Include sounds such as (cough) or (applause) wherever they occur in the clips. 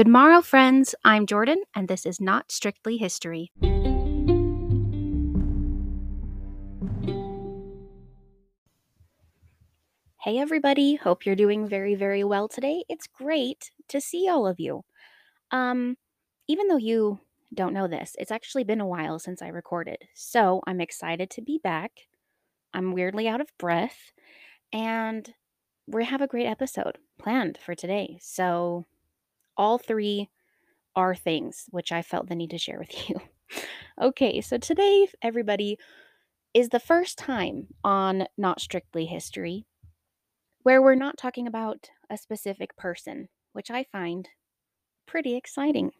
Good morrow, friends. I'm Jordan, and this is Not Strictly History. Hey, everybody. Hope you're doing very, very well today. It's great to see all of you. Um, even though you don't know this, it's actually been a while since I recorded. So I'm excited to be back. I'm weirdly out of breath, and we have a great episode planned for today. So all three are things which I felt the need to share with (laughs) you. okay, so today, everybody, is the first time on Not Strictly History where we're not talking about a specific person, which I find pretty exciting.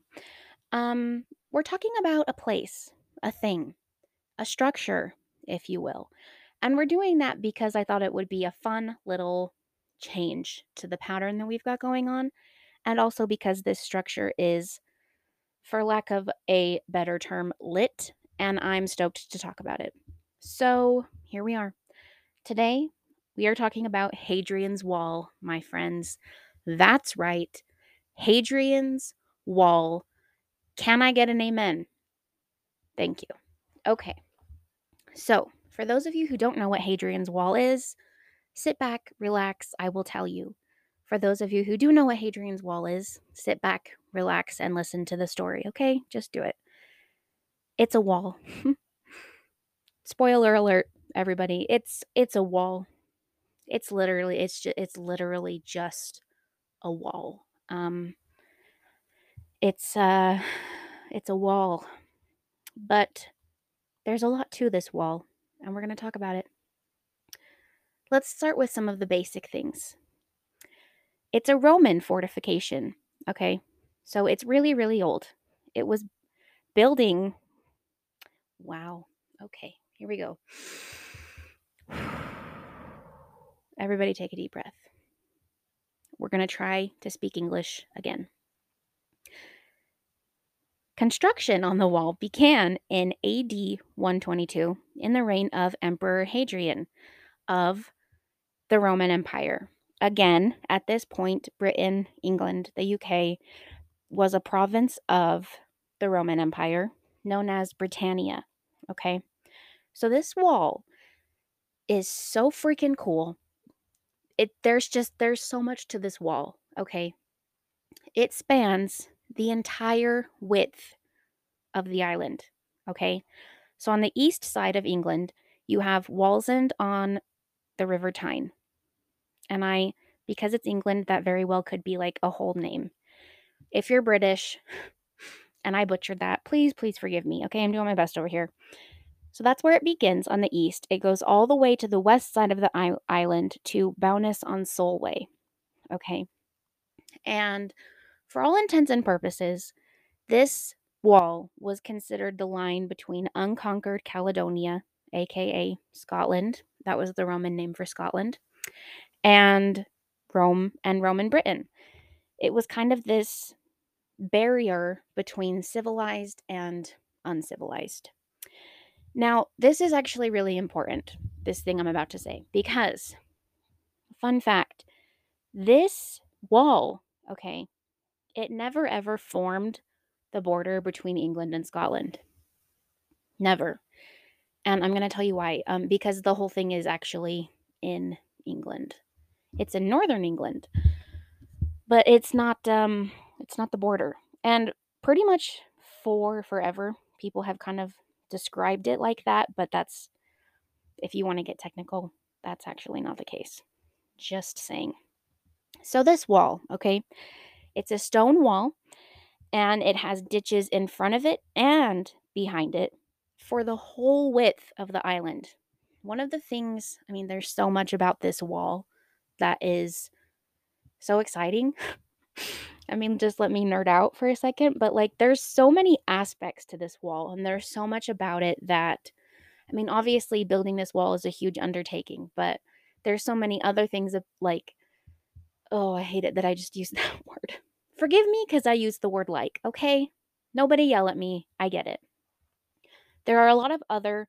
Um, we're talking about a place, a thing, a structure, if you will. And we're doing that because I thought it would be a fun little change to the pattern that we've got going on. And also because this structure is, for lack of a better term, lit. And I'm stoked to talk about it. So here we are. Today, we are talking about Hadrian's Wall, my friends. That's right. Hadrian's Wall. Can I get an amen? Thank you. Okay. So, for those of you who don't know what Hadrian's Wall is, sit back, relax, I will tell you. For those of you who do know what Hadrian's Wall is, sit back, relax, and listen to the story, okay? Just do it. It's a wall. (laughs) Spoiler alert, everybody. It's it's a wall. It's literally it's just it's literally just a wall. Um it's uh (sighs) it's a wall. But there's a lot to this wall, and we're going to talk about it. Let's start with some of the basic things. It's a Roman fortification, okay? So it's really, really old. It was building. Wow. Okay, here we go. (sighs) Everybody take a deep breath. We're going to try to speak English again. Construction on the wall began in AD 122 in the reign of Emperor Hadrian of the Roman Empire. Again, at this point, Britain, England, the UK was a province of the Roman Empire known as Britannia. Okay. So this wall is so freaking cool. It there's just there's so much to this wall, okay? It spans the entire width of the island. Okay. So on the east side of England, you have Wallsend on the River Tyne. And I, because it's England, that very well could be like a whole name. If you're British (sighs) and I butchered that, please, please forgive me. Okay. I'm doing my best over here. So that's where it begins on the east. It goes all the way to the west side of the island to Bowness on Solway. Okay. And for all intents and purposes, this wall was considered the line between unconquered Caledonia, aka Scotland, that was the Roman name for Scotland, and Rome and Roman Britain. It was kind of this barrier between civilized and uncivilized. Now, this is actually really important, this thing I'm about to say, because, fun fact, this wall, okay, it never ever formed the border between England and Scotland. Never. And I'm going to tell you why. Um, because the whole thing is actually in England. It's in northern England, but it's not. Um, it's not the border. And pretty much for forever, people have kind of described it like that. But that's, if you want to get technical, that's actually not the case. Just saying. So this wall, okay, it's a stone wall and it has ditches in front of it and behind it for the whole width of the island. One of the things, I mean, there's so much about this wall that is so exciting. (laughs) I mean, just let me nerd out for a second, but like there's so many aspects to this wall and there's so much about it that I mean, obviously building this wall is a huge undertaking, but there's so many other things of like oh, I hate it that I just used (laughs) that word. Forgive me because I used the word like, okay? Nobody yell at me. I get it. There are a lot of other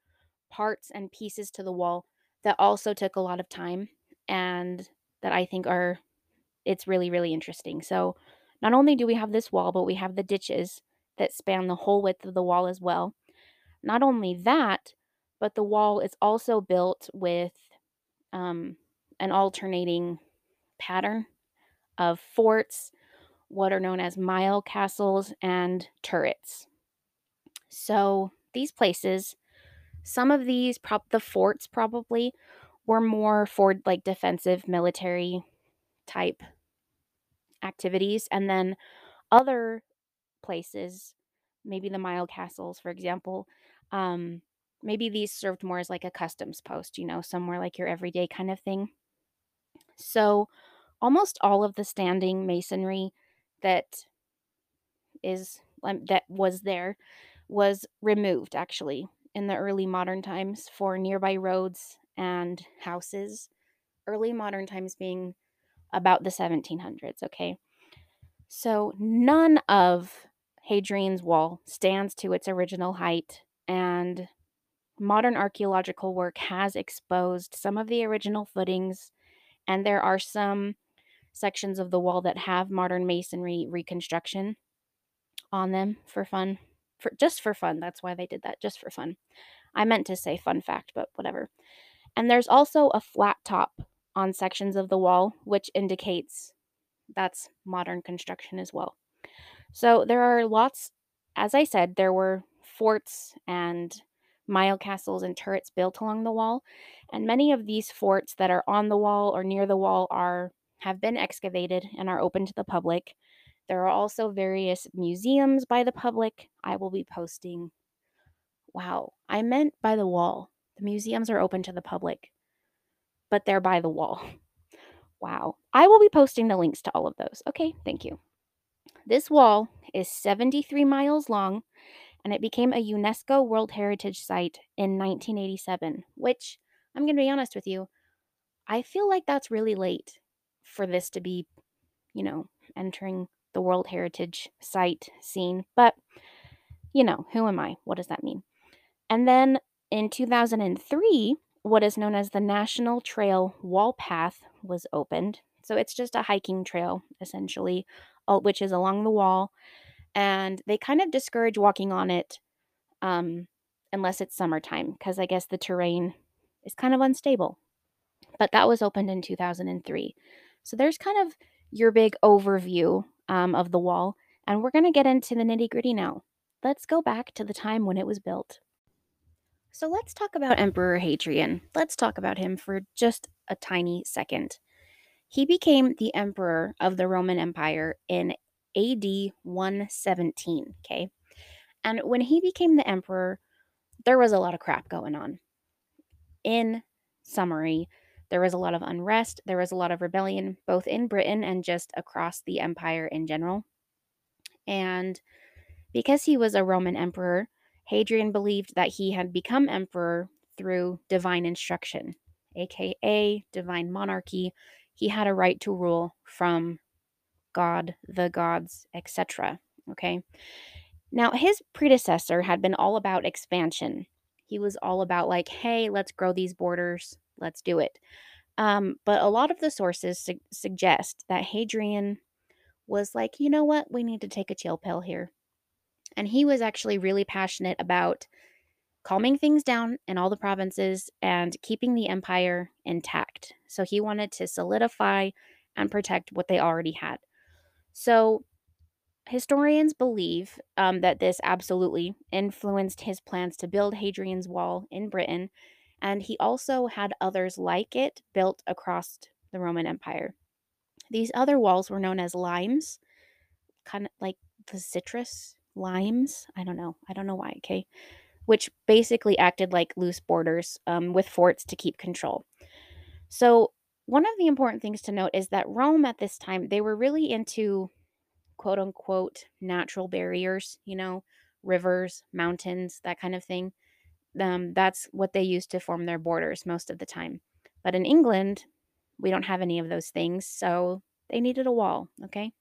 parts and pieces to the wall that also took a lot of time and that I think are it's really really interesting. So, Not only do we have this wall, but we have the ditches that span the whole width of the wall as well. Not only that, but the wall is also built with um, an alternating pattern of forts, what are known as mile castles, and turrets. So these places, some of these, prop the forts probably, were more for like defensive military type activities, and then other places, maybe the mile castles, for example, um, maybe these served more as like a customs post, you know, somewhere like your everyday kind of thing. So, almost all of the standing masonry that is um, that was there was removed actually in the early modern times for nearby roads and houses. Early modern times being about the 1700s, okay? So, none of Hadrian's Wall stands to its original height, and modern archaeological work has exposed some of the original footings, and there are some sections of the wall that have modern masonry reconstruction on them for fun. For just for fun. That's why they did that, just for fun. I meant to say fun fact, but whatever. And there's also a flat top on sections of the wall, which indicates that's modern construction as well. So there are lots, as I said, there were forts and mile castles and turrets built along the wall. And many of these forts that are on the wall or near the wall are have been excavated and are open to the public. There are also various museums by the public. I will be posting. Wow, I meant by the wall. The museums are open to the public, but they're by the wall. (laughs) Wow. I will be posting the links to all of those. Okay, thank you. This wall is 73 miles long and it became a UNESCO World Heritage Site in 1987, which I'm going to be honest with you, I feel like that's really late for this to be, you know, entering the World Heritage Site scene. But, you know, who am I? What does that mean? And then in 2003, what is known as the National Trail Wall Path was opened. So it's just a hiking trail, essentially, which is along the wall. And they kind of discourage walking on it um, unless it's summertime, because I guess the terrain is kind of unstable. But that was opened in 2003. So there's kind of your big overview um, of the wall. And we're going to get into the nitty gritty now. Let's go back to the time when it was built. So let's talk about Emperor Hadrian. Let's talk about him for just a tiny second. He became the emperor of the Roman Empire in AD 117, okay? And when he became the emperor, there was a lot of crap going on. In summary, there was a lot of unrest, there was a lot of rebellion, both in Britain and just across the empire in general. And because he was a Roman emperor, Hadrian believed that he had become emperor through divine instruction, aka divine monarchy. He had a right to rule from God, the gods, etc. Okay. Now, his predecessor had been all about expansion. He was all about, like, hey, let's grow these borders, let's do it. Um, but a lot of the sources su- suggest that Hadrian was like, you know what, we need to take a chill pill here. And he was actually really passionate about calming things down in all the provinces and keeping the empire intact. So he wanted to solidify and protect what they already had. So historians believe um, that this absolutely influenced his plans to build Hadrian's Wall in Britain, and he also had others like it built across the Roman Empire. These other walls were known as limes, kind of like the citrus limes. I don't know. I don't know why, okay? Which basically acted like loose borders um, with forts to keep control. So, one of the important things to note is that Rome at this time, they were really into quote unquote natural barriers, you know, rivers, mountains, that kind of thing. Um, that's what they used to form their borders most of the time. But in England, we don't have any of those things, so they needed a wall, okay?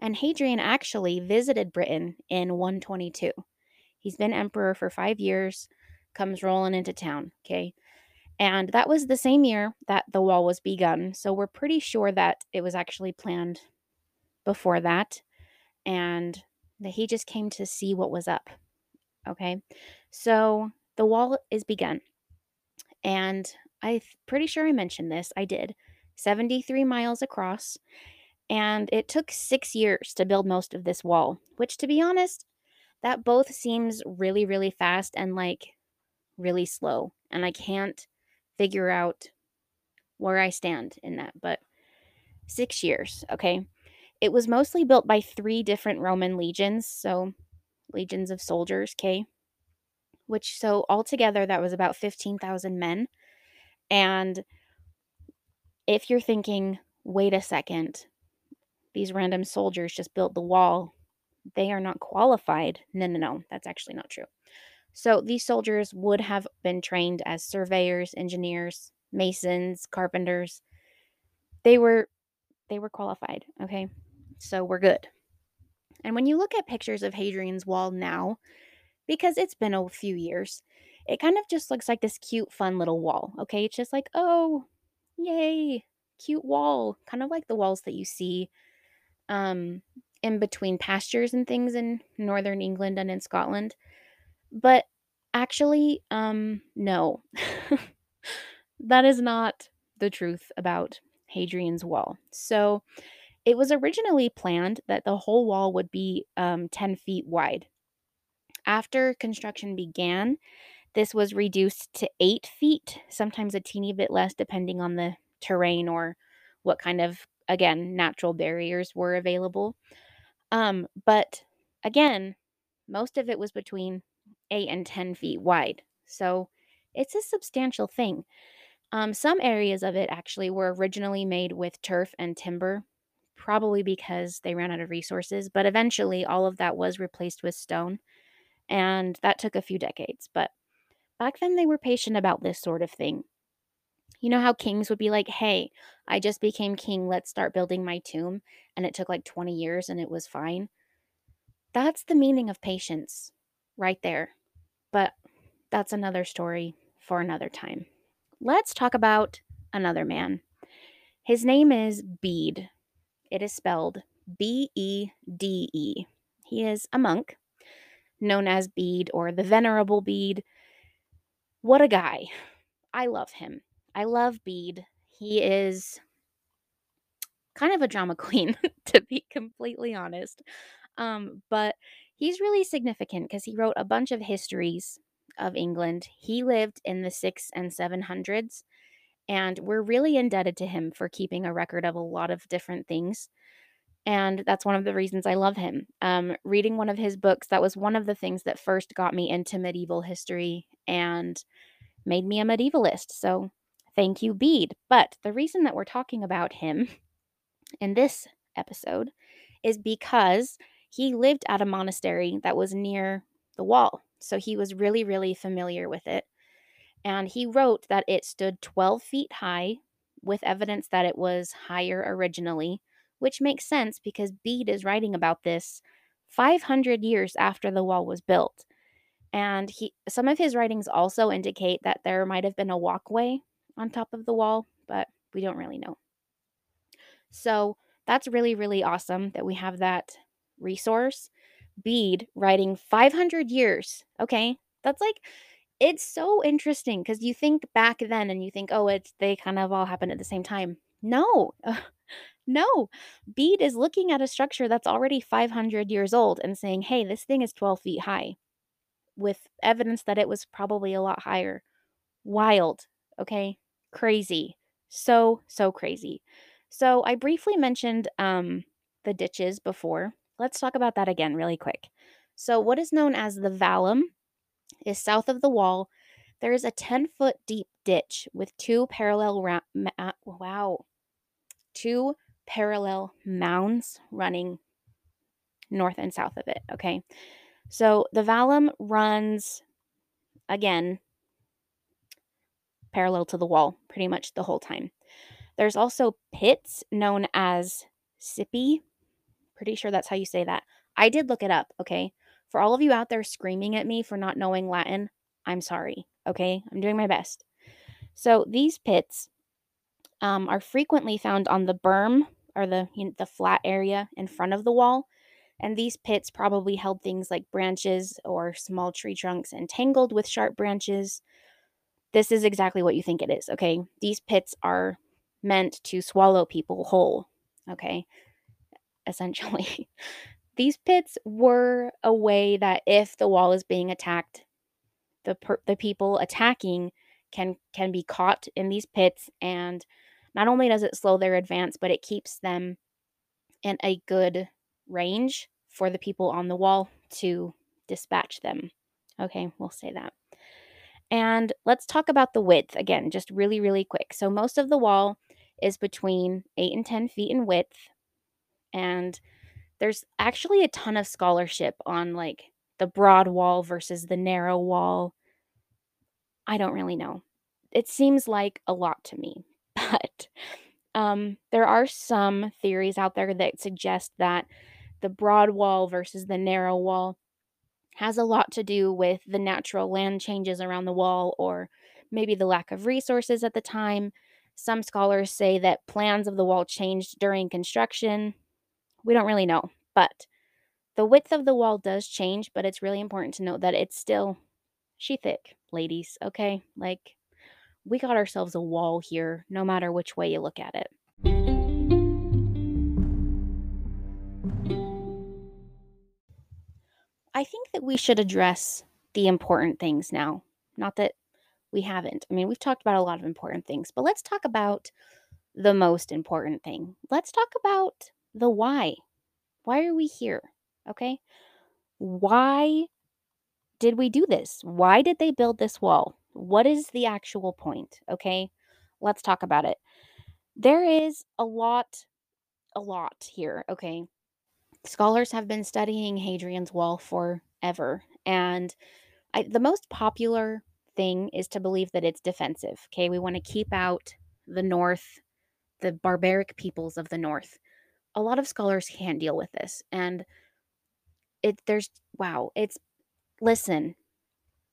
And Hadrian actually visited Britain in 122. He's been emperor for five years, comes rolling into town, okay? And that was the same year that the wall was begun. So we're pretty sure that it was actually planned before that, and that he just came to see what was up. Okay, so the wall is begun, and I'm pretty sure I mentioned this. I did 73 miles across, and it took six years to build most of this wall, which, to be honest, that both seems really, really fast and like really slow. And I can't figure out where I stand in that, but six years, okay? It was mostly built by three different Roman legions, so legions of soldiers, okay? Which, so altogether, that was about 15,000 men. And if you're thinking, wait a second, these random soldiers just built the wall, they are not qualified. No, no, no, that's actually not true. So these soldiers would have been trained as surveyors, engineers, masons, carpenters. They were they were qualified, okay? So we're good. And when you look at pictures of Hadrian's Wall now, because it's been a few years, it kind of just looks like this cute, fun little wall, okay? It's just like, oh, yay, cute wall, kind of like the walls that you see um, in between pastures and things in northern England and in Scotland. But actually, um, no. (laughs) that is not the truth about Hadrian's Wall. So it was originally planned that the whole wall would be um, 10 feet wide. After construction began, this was reduced to eight feet, sometimes a teeny bit less, depending on the terrain or what kind of, again, natural barriers were available. Um, but again, most of it was between 8 and 10 feet wide. So it's a substantial thing. Um, some areas of it actually were originally made with turf and timber, probably because they ran out of resources, but eventually all of that was replaced with stone. And that took a few decades. But back then they were patient about this sort of thing. You know how kings would be like, hey, I just became king, let's start building my tomb. And it took like 20 years and it was fine. That's the meaning of patience right there. But that's another story for another time. Let's talk about another man. His name is Bede. It is spelled B E D E. He is a monk known as Bede or the Venerable Bede. What a guy. I love him. I love Bede. He is kind of a drama (laughs) queen, to be completely honest. Um, but he's really significant because he wrote a bunch of histories of England. He lived in the six and seven hundreds, and we're really indebted to him for keeping a record of a lot of different things. And that's one of the reasons I love him. Um, reading one of his books, that was one of the things that first got me into medieval history and made me a medievalist. So thank you, Bede. But the reason that we're talking about him in this episode is because he lived at a monastery that was near the wall. So he was really, really familiar with it. And he wrote that it stood 12 feet high, with evidence that it was higher originally, which makes sense because Bede is writing about this 500 years after the wall was built. And he some of his writings also indicate that there might have been a walkway on top of the wall, but we don't really know. So, that's really really awesome that we have that resource. Bede writing 500 years. Okay? That's like it's so interesting because you think back then and you think, oh, it's they kind of all happened at the same time. No, (laughs) no. Bede is looking at a structure that's already 500 years old and saying, hey, this thing is 12 feet high with evidence that it was probably a lot higher. Wild, okay? Crazy. So, so crazy. So, I briefly mentioned um, the ditches before. Let's talk about that again really quick. So, what is known as the vallum is south of the wall. There is a 10 foot deep ditch with two parallel ra- ma- wow, two parallel mounds running north and south of it. Okay, so the vallum runs again parallel to the wall pretty much the whole time. There's also pits known as cippi. Pretty sure that's how you say that. I did look it up, okay? For all of you out there screaming at me for not knowing Latin, I'm sorry, okay? I'm doing my best. So these pits um, are frequently found on the berm or the you know, the flat area in front of the wall. And these pits probably held things like branches or small tree trunks entangled with sharp branches. This is exactly what you think it is, okay? These pits are meant to swallow people whole, okay? Essentially. (laughs) These pits were a way that if the wall is being attacked, the per- the people attacking can can be caught in these pits and not only does it slow their advance, but it keeps them in a good range for the people on the wall to dispatch them. Okay, we'll say that. And let's talk about the width again, just really, really quick. So, most of the wall is between 8 and 10 feet in width. And there's actually a ton of scholarship on like the broad wall versus the narrow wall. I don't really know. It seems like a lot to me, (laughs) but um, there are some theories out there that suggest that the broad wall versus the narrow wall has a lot to do with the natural land changes around the wall or maybe the lack of resources at the time. Some scholars say that plans of the wall changed during construction. We don't really know, but the width of the wall does change, but it's really important to note that it's still she thick, ladies, okay? Like we got ourselves a wall here, no matter which way you look at it. I think that we should address the important things now. Not that we haven't. I mean, we've talked about a lot of important things, but let's talk about the most important thing. Let's talk about the why. Why are we here? Okay? Why did we do this? Why did they build this wall? What is the actual point? Okay? Let's talk about it. There is a lot, a lot here. Okay? Scholars have been studying Hadrian's Wall forever, and I, the most popular thing is to believe that it's defensive. Okay, we want to keep out the North, the barbaric peoples of the North. A lot of scholars can't deal with this, and it there's wow, it's listen.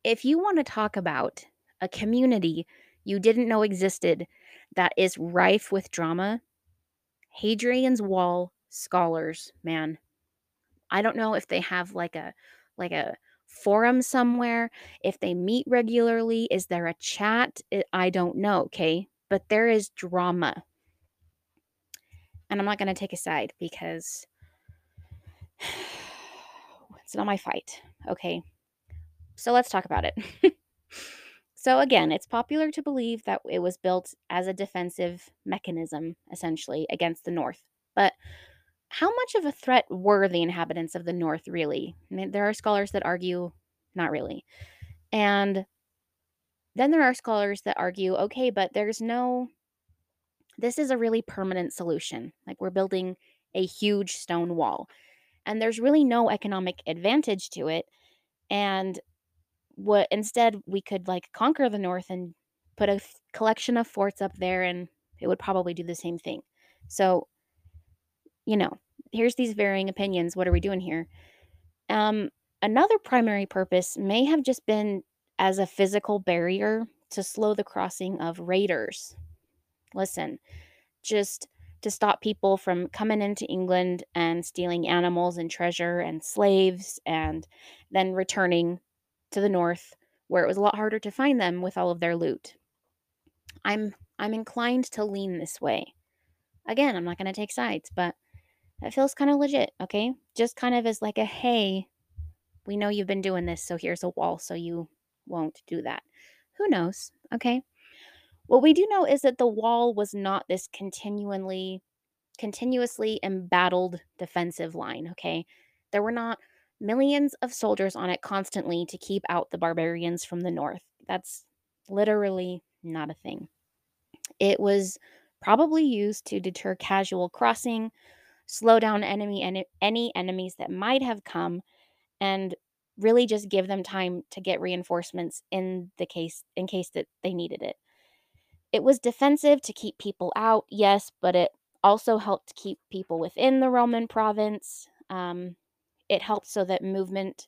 If you want to talk about a community you didn't know existed that is rife with drama, Hadrian's Wall scholars, man. I don't know if they have like a like a forum somewhere, if they meet regularly, is there a chat? I don't know, okay? But there is drama. And I'm not going to take a side because (sighs) it's not my fight, okay? So let's talk about it. (laughs) so again, it's popular to believe that it was built as a defensive mechanism essentially against the north. But how much of a threat were the inhabitants of the North really? I mean, there are scholars that argue not really. And then there are scholars that argue okay, but there's no, this is a really permanent solution. Like we're building a huge stone wall, and there's really no economic advantage to it. And what instead we could like conquer the North and put a f- collection of forts up there, and it would probably do the same thing. So you know, here's these varying opinions. What are we doing here? Um, another primary purpose may have just been as a physical barrier to slow the crossing of raiders. Listen, just to stop people from coming into England and stealing animals and treasure and slaves and then returning to the north where it was a lot harder to find them with all of their loot. I'm I'm inclined to lean this way. Again, I'm not going to take sides, but that feels kind of legit, okay? Just kind of as like a hey, we know you've been doing this, so here's a wall so you won't do that. Who knows, okay? What we do know is that the wall was not this continually continuously embattled defensive line, okay? There were not millions of soldiers on it constantly to keep out the barbarians from the north. That's literally not a thing. It was probably used to deter casual crossing slow down enemy and any enemies that might have come and really just give them time to get reinforcements in the case in case that they needed it. It was defensive to keep people out, yes, but it also helped keep people within the Roman province. Um, it helped so that movement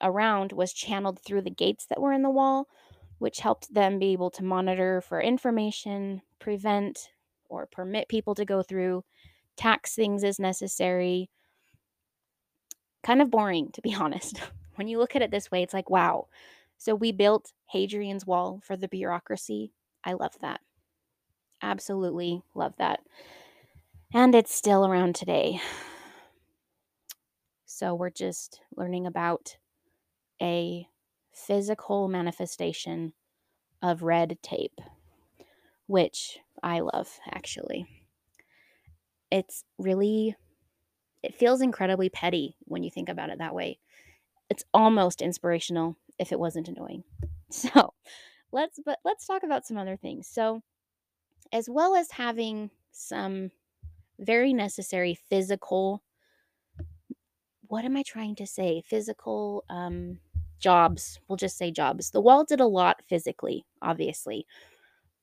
around was channeled through the gates that were in the wall, which helped them be able to monitor for information, prevent or permit people to go through tax things as necessary. Kind of boring, to be (laughs) honest. when you look at it this way, it's like, wow. So we built Hadrian's Wall for the bureaucracy. I love that. Absolutely love that. And it's still around today. So we're just learning about a physical manifestation of red tape, which I love actually. It's really, it feels incredibly petty when you think about it that way. It's almost inspirational if it wasn't annoying. (laughs) So let's, but let's talk about some other things. So, as well as having some very necessary physical what am I trying to say? Physical um, jobs. We'll just say jobs. The wall did a lot physically, obviously.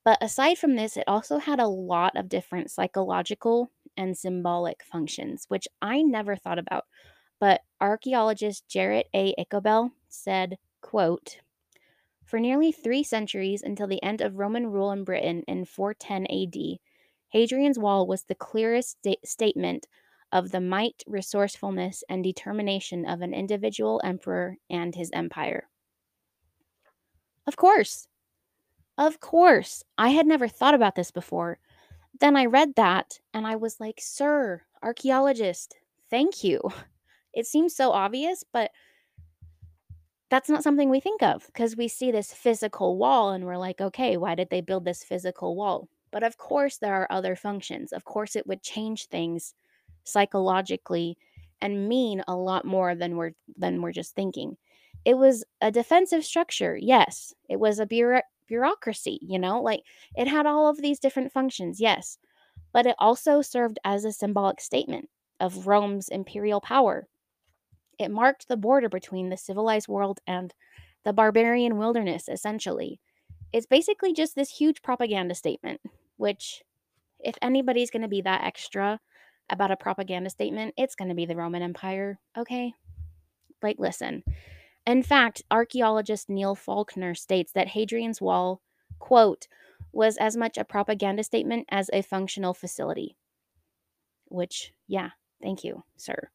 But aside from this, it also had a lot of different psychological and symbolic functions, which I never thought about. But archaeologist Jarrett A. Lobell said, quote, For nearly three centuries until the end of Roman rule in Britain in 410 AD, Hadrian's Wall was the clearest sta- statement of the might, resourcefulness, and determination of an individual emperor and his empire. Of course. Of course. I had never thought about this before. Then I read that and I was like, Sir, archaeologist, thank you. It seems so obvious, but that's not something we think of because we see this physical wall and we're like, okay, why did they build this physical wall? But of course, there are other functions. Of course, it would change things psychologically and mean a lot more than we're than we're just thinking. It was a defensive structure. Yes, it was a bureau- bureaucracy, you know? Like it had all of these different functions. Yes. But it also served as a symbolic statement of Rome's imperial power. It marked the border between the civilized world and the barbarian wilderness, essentially. It's basically just this huge propaganda statement, which, if anybody's going to be that extra about a propaganda statement, it's going to be the Roman Empire, okay? Like, listen. In fact, archaeologist Neil Faulkner states that Hadrian's Wall, quote, was as much a propaganda statement as a functional facility. Which, yeah, thank you, sir.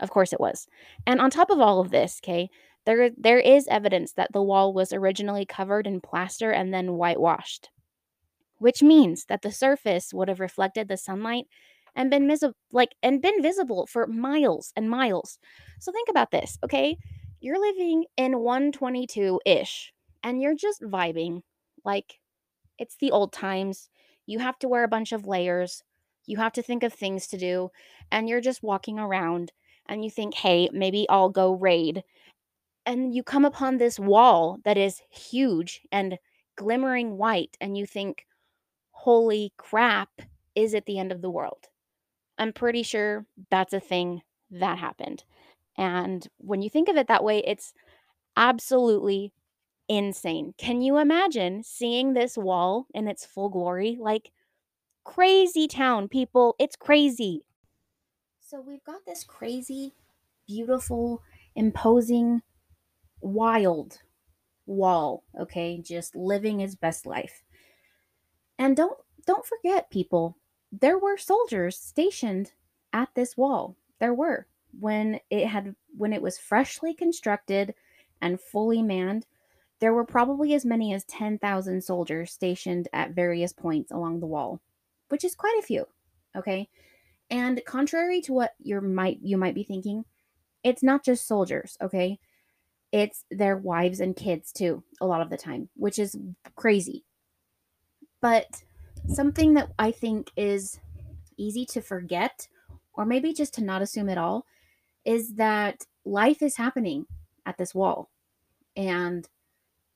Of course it was. And on top of all of this, okay, there there is evidence that the wall was originally covered in plaster and then whitewashed, which means that the surface would have reflected the sunlight and been visible like and been visible for miles and miles. So think about this, okay? You're living in 122-ish and you're just vibing like it's the old times. You have to wear a bunch of layers. You have to think of things to do and you're just walking around and you think, "Hey, maybe I'll go raid." And you come upon this wall that is huge and glimmering white and you think, "Holy crap, is it the end of the world?" I'm pretty sure that's a thing that happened. And when you think of it that way, it's absolutely insane. Can you imagine seeing this wall in its full glory? Like, crazy town, people. It's crazy. So, we've got this crazy, beautiful, imposing, wild wall, okay? Just living his best life. And don't don't forget people, there were soldiers stationed at this wall. There were when it had when it was freshly constructed and fully manned. There were probably as many as 10,000 soldiers stationed at various points along the wall, which is quite a few. Okay? And contrary to what you might you might be thinking, it's not just soldiers, okay? It's their wives and kids too, a lot of the time, which is crazy. But something that I think is easy to forget, or maybe just to not assume at all, is that life is happening at this wall. And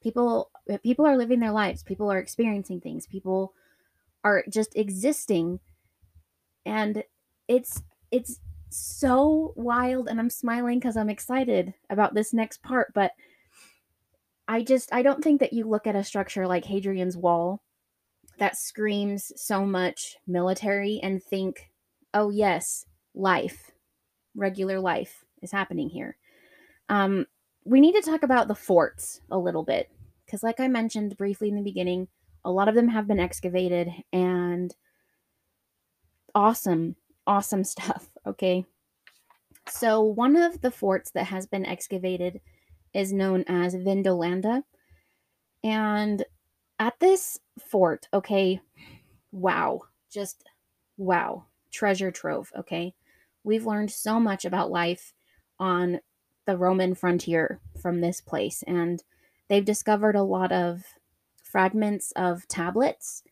people eh, people are living their lives, people are experiencing things, people are just existing. And it's it's so wild and I'm smiling cuz I'm excited about this next part, but I just I don't think that you look at a structure like Hadrian's Wall that screams so much military and think, oh, yes, life, regular life is happening here. Um, we need to talk about the forts a little bit because, like I mentioned briefly in the beginning, a lot of them have been excavated and awesome. awesome (laughs) stuff, okay? So, one of the forts that has been excavated is known as Vindolanda. And at this fort, okay, wow, just wow, treasure trove, okay? We've learned so much about life on the Roman frontier from this place, and they've discovered a lot of fragments of tablets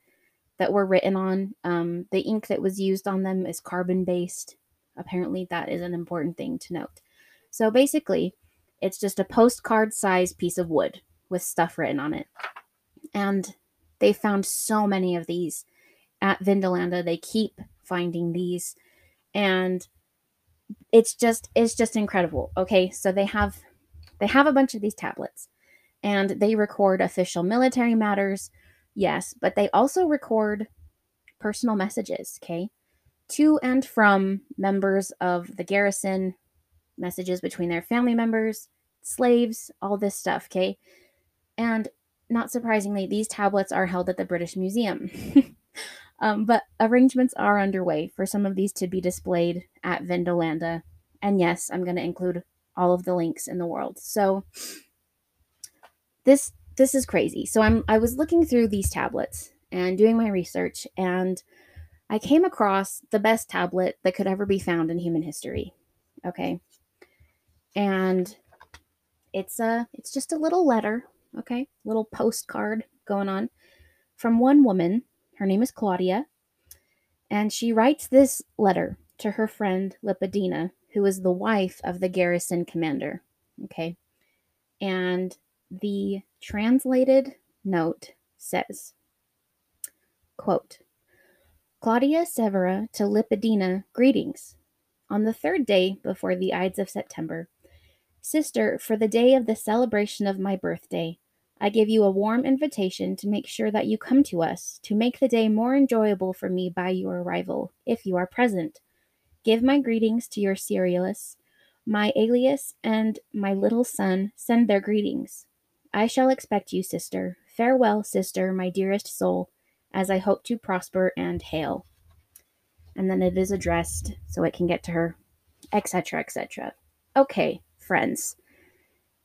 that were written on. Um, the ink that was used on them is carbon based. Apparently, that is an important thing to note. So basically, it's just a postcard sized piece of wood with stuff written on it. And they found so many of these at Vindolanda. They keep finding these. And it's just it's just incredible. Okay, so they have they have a bunch of these tablets and they record official military matters, yes, but they also record personal messages, okay? To and from members of the garrison, messages between their family members, slaves, all this stuff, okay? And not surprisingly, these tablets are held at the British Museum. (laughs) um, but arrangements are underway for some of these to be displayed at Vindolanda. And yes, I'm going to include all of the links in the world. So this this is crazy. So I'm I was looking through these tablets and doing my research and I came across the best tablet that could ever be found in human history. Okay. And it's a it's just a little letter, okay? Little postcard going on from one woman. Her name is Claudia. And she writes this letter to her friend Lepidina, who is the wife of the garrison commander. Okay. And the translated note says, quote, Claudia Severa to Lepidina, greetings. On the third day before the Ides of September, Sister, for the day of the celebration of my birthday, I give you a warm invitation to make sure that you come to us, to make the day more enjoyable for me by your arrival, if you are present. Give my greetings to your Cerialis. My Aelius and my little son send their greetings. I shall expect you, sister. Farewell, sister, my dearest soul, as I hope to prosper and hail. And then it is addressed so it can get to her, etc., etc. Okay, friends.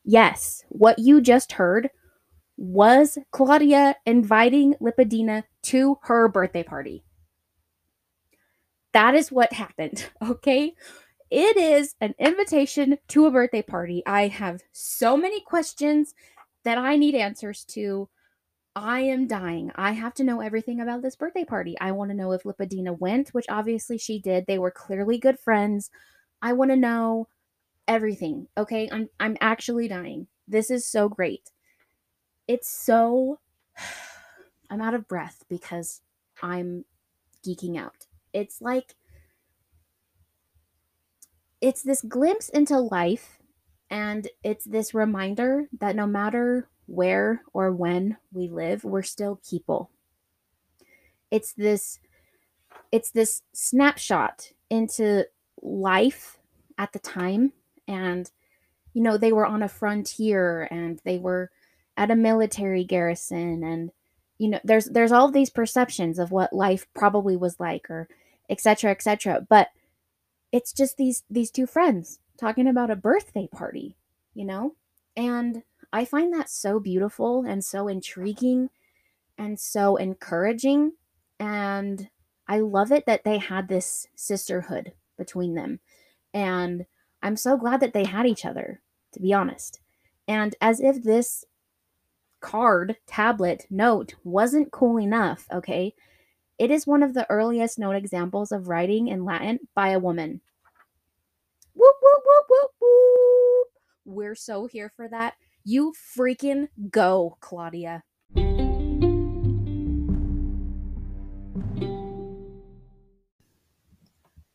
Yes, what you just heard was Claudia inviting Lepidina to her birthday party. That is what happened, (laughs) okay? It is an invitation to a birthday party. I have so many questions that I need answers to. I am dying. I have to know everything about this birthday party. I want to know if Lepidina went, which obviously she did. They were clearly good friends. I want to know everything. Okay? I'm I'm actually dying. This is so great. It's so (sighs) I'm out of breath because I'm geeking out. It's like it's this glimpse into life and it's this reminder that no matter where or when we live, we're still people. It's this it's this snapshot into life at the time and you know they were on a frontier and they were at a military garrison and you know there's there's all these perceptions of what life probably was like or etc etc but it's just these these two friends talking about a birthday party, you know? And I find that so beautiful and so intriguing and so encouraging. And I love it that they had this sisterhood between them. And I'm so glad that they had each other, to be honest. And as if this card, tablet, note wasn't cool enough, okay? It is one of the earliest known examples of writing in Latin by a woman. Whoop, whoop, whoop, whoop, whoop. We're so here for that. You freaking go, Claudia.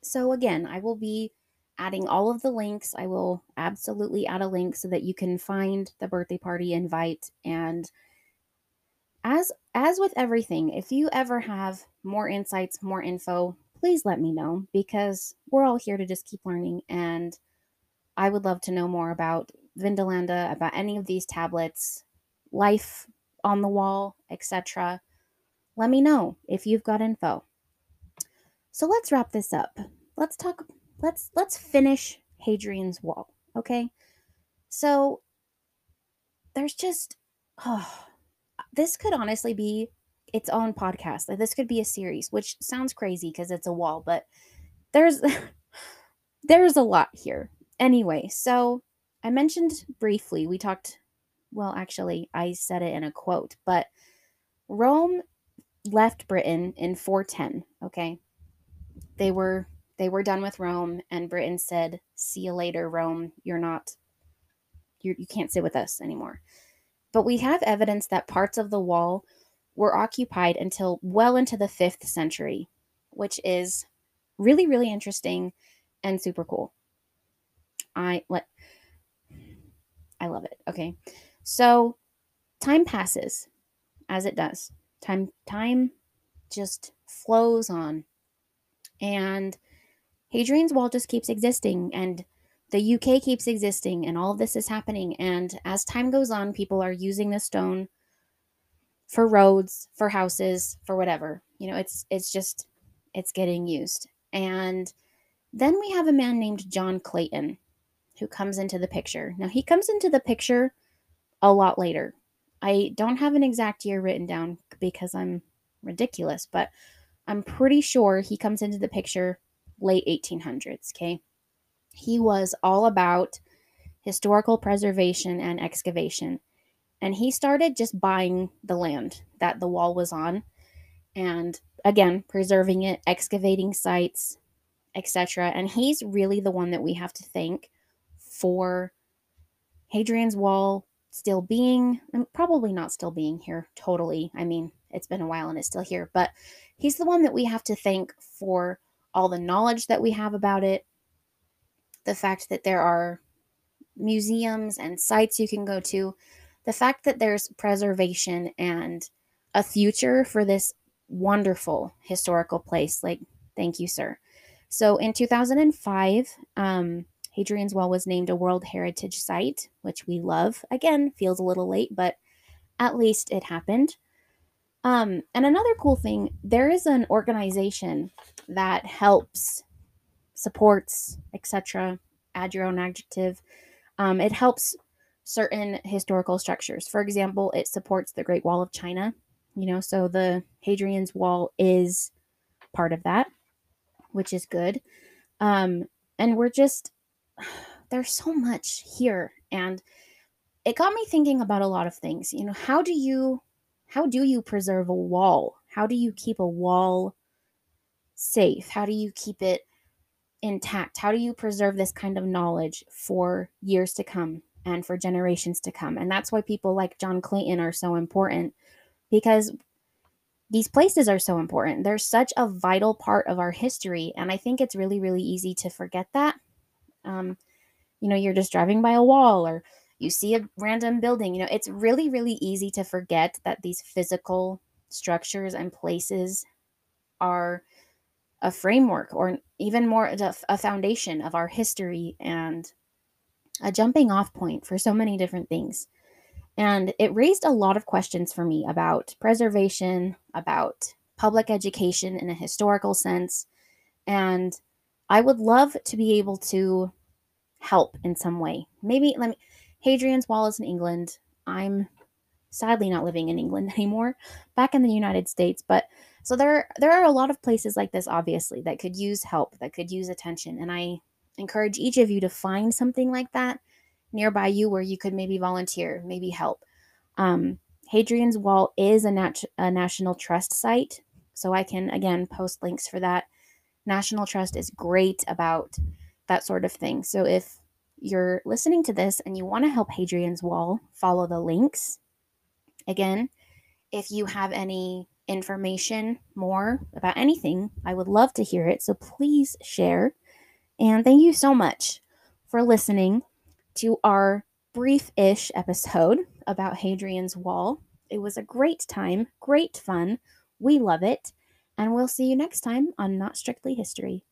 So, again, I will be adding all of the links. I will absolutely add a link so that you can find the birthday party invite and as as with everything, if you ever have more insights, more info, please let me know because we're all here to just keep learning. And I would love to know more about Vindolanda, about any of these tablets, life on the wall, etc. Let me know if you've got info. So let's wrap this up. let's talk let's let's finish Hadrian's wall, okay? So there's just oh, this could honestly be its own podcast. Like this could be a series, which sounds crazy because it's a wall, but there's (laughs) there's a lot here. Anyway, so I mentioned briefly, we talked well, actually, I said it in a quote, but Rome left Britain in 410, okay? They were they were done with Rome and Britain said, "See you later, Rome. You're not you you can't sit with us anymore." But we have evidence that parts of the wall were occupied until well into the 5th century, which is really really interesting and super cool. I let I love it. Okay. So time passes as it does. Time time just flows on. And Hadrian's Wall just keeps existing and the UK keeps existing and all of this is happening and as time goes on people are using the stone for roads, for houses, for whatever. You know, it's it's just it's getting used. And then we have a man named John Clayton who comes into the picture. Now he comes into the picture a lot later. I don't have an exact year written down because I'm ridiculous, but I'm pretty sure he comes into the picture late 1800s, okay? He was all about historical preservation and excavation. And he started just buying the land that the wall was on and again, preserving it, excavating sites, etc. And he's really the one that we have to thank for Hadrian's Wall still being, probably not still being here totally. I mean, it's been a while and it's still here, but he's the one that we have to thank for all the knowledge that we have about it, the fact that there are museums and sites you can go to, the fact that there's preservation and a future for this wonderful historical place. Like, thank you, sir. So in 2005, um, Hadrian's Wall was named a World Heritage Site, which we love. Again, feels a little late, but at least it happened. Um, and another cool thing, there is an organization that helps, supports, etc. Add your own adjective. Um, it helps certain historical structures. For example, it supports the Great Wall of China. You know, so the Hadrian's Wall is part of that, which is good. Um, and we're just (sighs) there's so much here, and it got me thinking about a lot of things. You know, how do you how do you preserve a wall? How do you keep a wall safe? How do you keep it intact? How do you preserve this kind of knowledge for years to come and for generations to come? And that's why people like John Clayton are so important because these places are so important. They're such a vital part of our history. And I think it's really, really easy to forget that. Um, you know, you're just driving by a wall or you see a random building. You know, it's really, really easy to forget that these physical structures and places are a framework or even more a foundation of our history and a jumping off point for so many different things. And it raised a lot of questions for me about preservation, about public education in a historical sense. And I would love to be able to help in some way. Maybe let me Hadrian's Wall is in England. I'm sadly not living in England (laughs) anymore, back in the United States, but so there there are a lot of places like this obviously that could use help, that could use attention, and I encourage each of you to find something like that nearby you where you could maybe volunteer, maybe help. Um, Hadrian's Wall is a, nat- a National Trust site, so I can again post links for that. National Trust is great about that sort of thing. So if you're listening to this and you want to help Hadrian's Wall, follow the links. Again, if you have any information more about anything, I would love to hear it. So please share. And thank you so much for listening to our brief ish episode about Hadrian's Wall. It was a great time, great fun. We love it. And we'll see you next time on Not Strictly History.